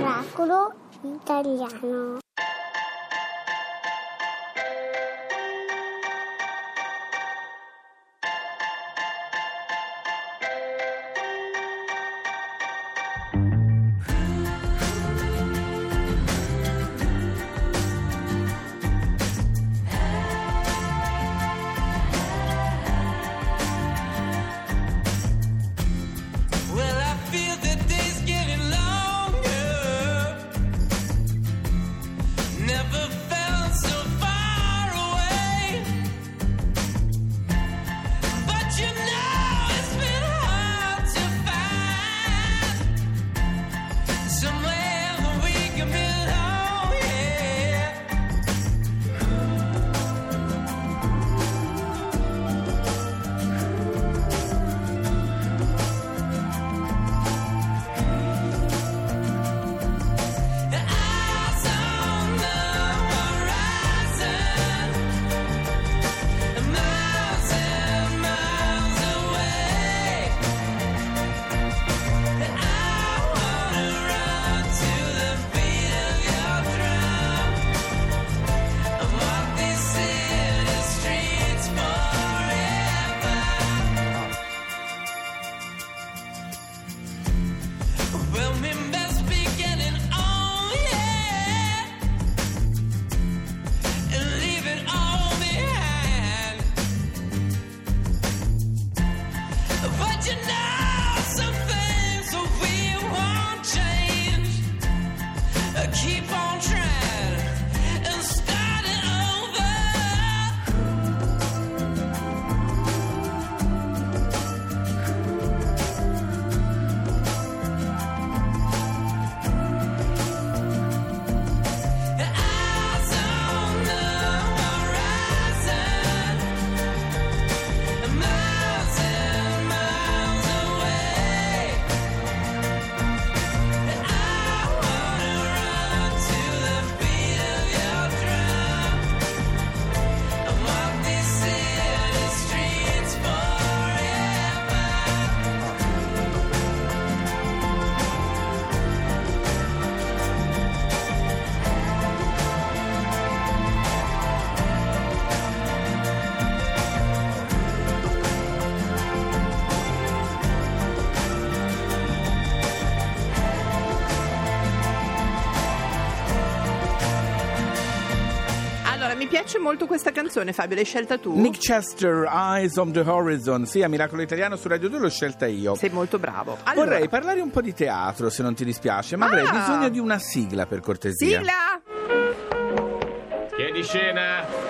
Oracolo italiano. Piace molto questa canzone, Fabio, l'hai scelta tu? Nick Chester, Eyes on the Horizon. Sì, a Miracolo Italiano su Radio 2 l'ho scelta io. Sei molto bravo. Allora, Vorrei parlare un po' di teatro, se non ti dispiace, ma avrei Ah. bisogno di una sigla per cortesia. sigla! Chi è di scena?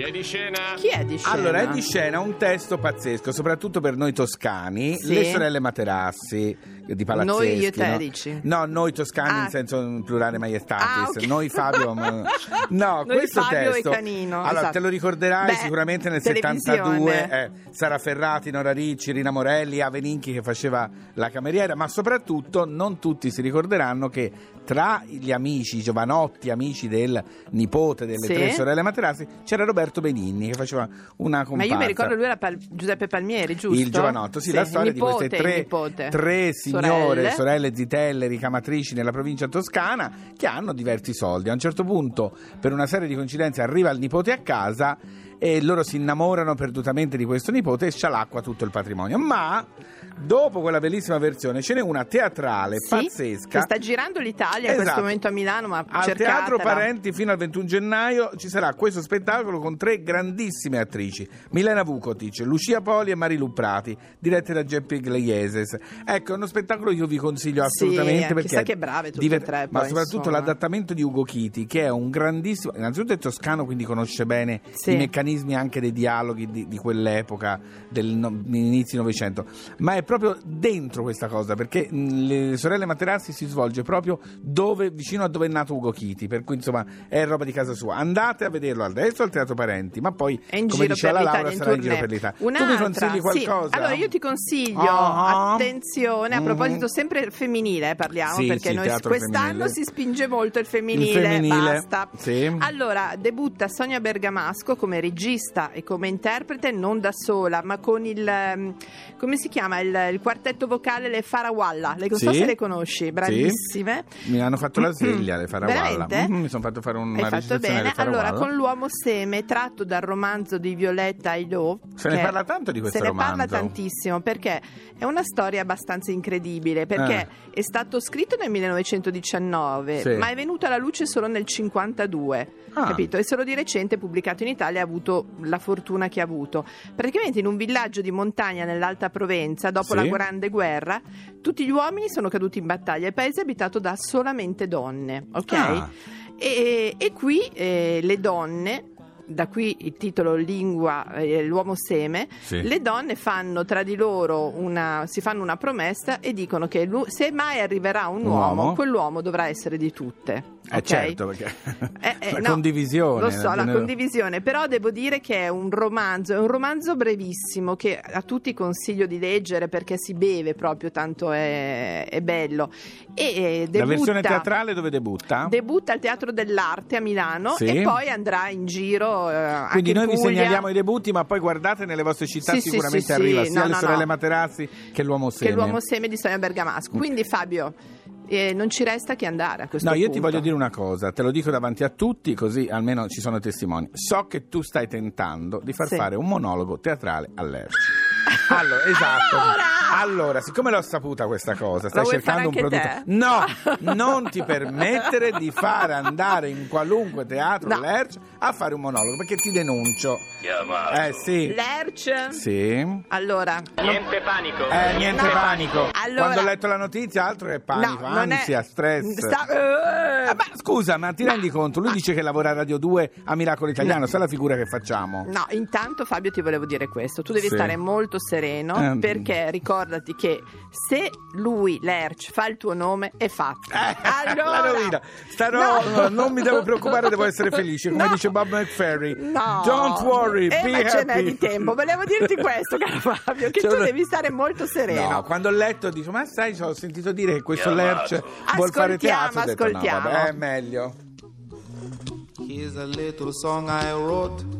Chi è di scena? Chi è di scena? Allora, è di scena un testo pazzesco, soprattutto per noi toscani, Sì. le sorelle Materassi di Palazzeschi. Noi io e te, no? dici? No, noi toscani Ah. in senso plurale maiestatis. Ah, ok. Noi Fabio... ma- No, Noi questo Fabio testo... e Canino, Allora, esatto. te lo ricorderai Beh, sicuramente nel televisione. 72, eh, Sara Ferrati, Nora Ricci, Rina Morelli, Aveninchi che faceva la cameriera, ma soprattutto non tutti si ricorderanno che tra gli amici, i giovanotti amici del nipote delle Sì. tre sorelle Materassi, c'era Roberto Benigni che faceva una Ma comparsa. io mi ricordo lui era Pal- Giuseppe Palmieri, giusto? Il giovanotto, sì, la storia nipote, di queste tre, tre signore, Sorelle. sorelle. zitelle, ricamatrici nella provincia toscana che hanno diversi soldi. A un certo punto, per una serie di coincidenze, arriva il nipote a casa e loro si innamorano perdutamente di questo nipote e scialacqua tutto il patrimonio. Ma dopo quella bellissima versione ce n'è una teatrale Sì, pazzesca. Che sta girando l'Italia in questo Esatto. momento a Milano, ma Al cercatela. Teatro Parenti fino al 21 gennaio ci sarà questo spettacolo con tre grandissime attrici, Milena Vukotic, Lucia Poli e Marilu Prati, dirette da Geppi Iglesias. Ecco, è uno spettacolo che io vi consiglio Sì, assolutamente chissà perché è che brave tutte diver- e tre, ma poi, soprattutto insomma. l'adattamento di Ugo Chiti, che è un grandissimo, innanzitutto è toscano, quindi conosce bene Sì. i meccanismi anche dei dialoghi di, di quell'epoca del no- inizi Novecento, ma è proprio dentro questa cosa, perché le sorelle Materassi si svolge proprio dove, vicino a dove è nato Ugo Chiti, per cui insomma è roba di casa sua. Andate a vederlo adesso al Teatro Parenti, ma poi come diceva per la Laura sarà in giro per l'Italia. Tu mi Un'altra, consigli sì. qualcosa? Allora io ti consiglio, Ah. attenzione, a Mhm. proposito sempre femminile eh, parliamo, Sì, perché sì, noi quest'anno femminile. si spinge molto il femminile, Il femminile, basta. sì. Allora, debutta Sonia Bergamasco come regista e come interprete, non da sola, ma con il ehm, come si chiama il, il quartetto vocale Le Farawalla. Le, non so Sì. se le conosci, bravissime. Mi hanno fatto la sveglia le Farawalla. Veramente? Mm, mi sono fatto fare una Hai fatto bene. Allora, con l'uomo seme, tratto dal romanzo di Violetta Ailò. Se ne parla tanto di questo Se ne parla romanzo. tantissimo perché è una storia abbastanza incredibile. Perché è stato scritto nel 1919, Sì. ma è venuto alla luce solo nel 52. Ah. Capito? E solo di recente pubblicato in Italia ha avuto la fortuna che ha avuto. Praticamente in un villaggio di montagna nell'Alta Provenza, dopo Sì. la Grande Guerra, tutti gli uomini sono caduti in battaglia. Il paese è abitato da solamente donne, ok? Ah. E, e qui eh, le donne, da qui il titolo Lingua, eh, l'uomo seme, Sì. le donne fanno tra di loro una, si fanno una promessa e dicono che se mai arriverà un, Un uomo, uomo. quell'uomo dovrà essere di tutte. Eh ok? certo, perché Eh, eh, la no, condivisione. Lo so, la genere- condivisione, però devo dire che è un romanzo, è un romanzo brevissimo che a tutti consiglio di leggere perché si beve proprio, tanto è, è bello. E eh, La debutta, versione teatrale dove debutta? debutta al Teatro dell'Arte a Milano Sì. e poi andrà in giro eh, Quindi in noi vi segnaliamo i debutti, ma poi guardate nelle vostre città Sì, sicuramente sì, arriva sia No, le no, sorelle. Materazzi che l'uomo che seme. è l'uomo seme di Sonia Bergamasco. Quindi Fabio, eh, non ci resta che andare a questo No, io punto. ti voglio dire una cosa, te lo dico davanti a tutti, così almeno ci sono testimoni. So che tu stai tentando di far Sì. fare un monologo teatrale all'Erci. Allora, esatto. Allora, siccome l'ho saputa questa cosa, stai cercando un prodotto. te? No, non ti permettere di far andare in qualunque teatro No. all'Erci a fare un monologo, perché ti denuncio. Eh sì. Lerch. Sì. Allora, Niente panico. Eh, niente No. panico. Allora- Quando ho letto la notizia, altro che panico, no, non è- ansia, stress. Sta- eh, Ah, ma scusa, ma ti rendi conto? Lui dice che lavora a Radio 2 a Miracolo Italiano, sai la figura che facciamo? No, intanto Fabio ti volevo dire questo, tu devi Sì. stare molto sereno Eh. perché ricordati che se lui, Lerch, fa il tuo nome è fatto. Eh, allora, la rovina. Starò, No. non mi devo preoccupare, devo essere felice, come No. dice Bob McFerry. No, Don't worry, eh, be ma ce n'è happy. di tempo. Volevo dirti questo, caro Fabio, che Cioè, tu no- devi stare molto sereno. No, quando ho letto dico, ma sai, ho sentito dire che questo Lerch vuol fare Ascoltiamo, teatro. Ho detto, no, ascoltiamo. vabbè, è meglio. Here's a little song I wrote.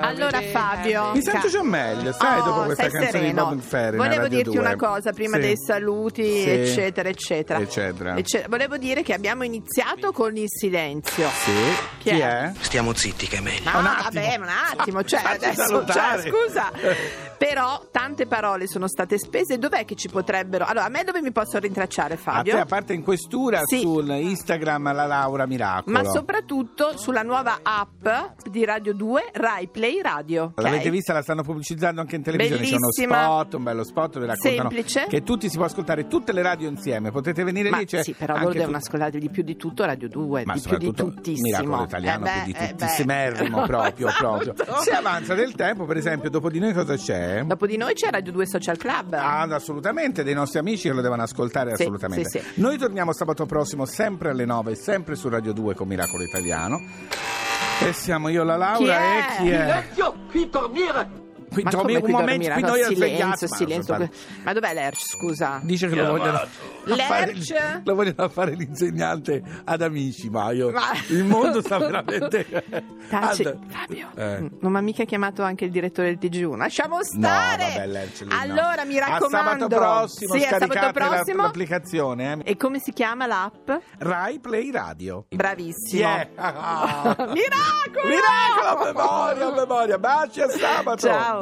Allora Fabio. Mi sento già meglio, sai, Oh, dopo questa canzone sereno. di Bob Ferry. Volevo Radio dirti 2. una cosa prima Sì. dei saluti, Sì. eccetera, eccetera. Eccetera. Ecce- Volevo dire che abbiamo iniziato con il silenzio. Sì. Chi Chi, è? è? Stiamo zitti, che è meglio. Ma Un attimo. vabbè, un attimo, cioè, adesso, cioè, scusa. Però tante parole sono state spese, dov'è che ci potrebbero... Allora, a me dove mi posso rintracciare A Fabio? te, a parte in questura, Sì. sul Instagram la Laura Miracolo. Ma soprattutto sulla nuova app di Radio 2, Rai Play Radio. ok? L'avete vista, la stanno pubblicizzando anche in televisione. C'è uno Bellissima. spot, un bello spot, vi raccontano Semplice. che tutti si può ascoltare tutte le radio insieme. Potete venire Ma lì. c'è sì, però loro devono tut- ascoltare di più di tutto Radio 2, Ma di più di tuttissimo. Miracolo italiano Eh più beh, di eh beh. tuttissimerrimo proprio, proprio. Esatto. Se avanza del tempo, per esempio, dopo di noi cosa c'è? Dopo di noi c'è Radio 2 Social Club. Ah, assolutamente, dei nostri amici che lo devono ascoltare Sì, assolutamente. sì, sì. Noi torniamo sabato prossimo sempre alle 9, sempre su Radio 2 con Miracolo Italiano. E siamo io la Laura Chi e è? chi è? Qui Ma trovi come un qui momento dormirà? qui No, noi silenzio. Ma silenzio. Ma dov'è l'Erch, scusa? Dice che lo vogliono, a fare, Lerch? lo vogliono fare l'insegnante ad amici, ma io Ma- il mondo sta veramente Taci, Fabio, Eh. non mi ha mica chiamato anche il direttore del TG1. Lasciamo No, stare. vabbè, Lerch, lì no. allora mi A raccomando. sabato prossimo sì, a sabato prossimo. l'applicazione eh. E come si chiama l'app? Rai Play Radio. Bravissimo. Yeah. Miracolo! Miracolo a memoria, a memoria. Baci a sabato. Ciao.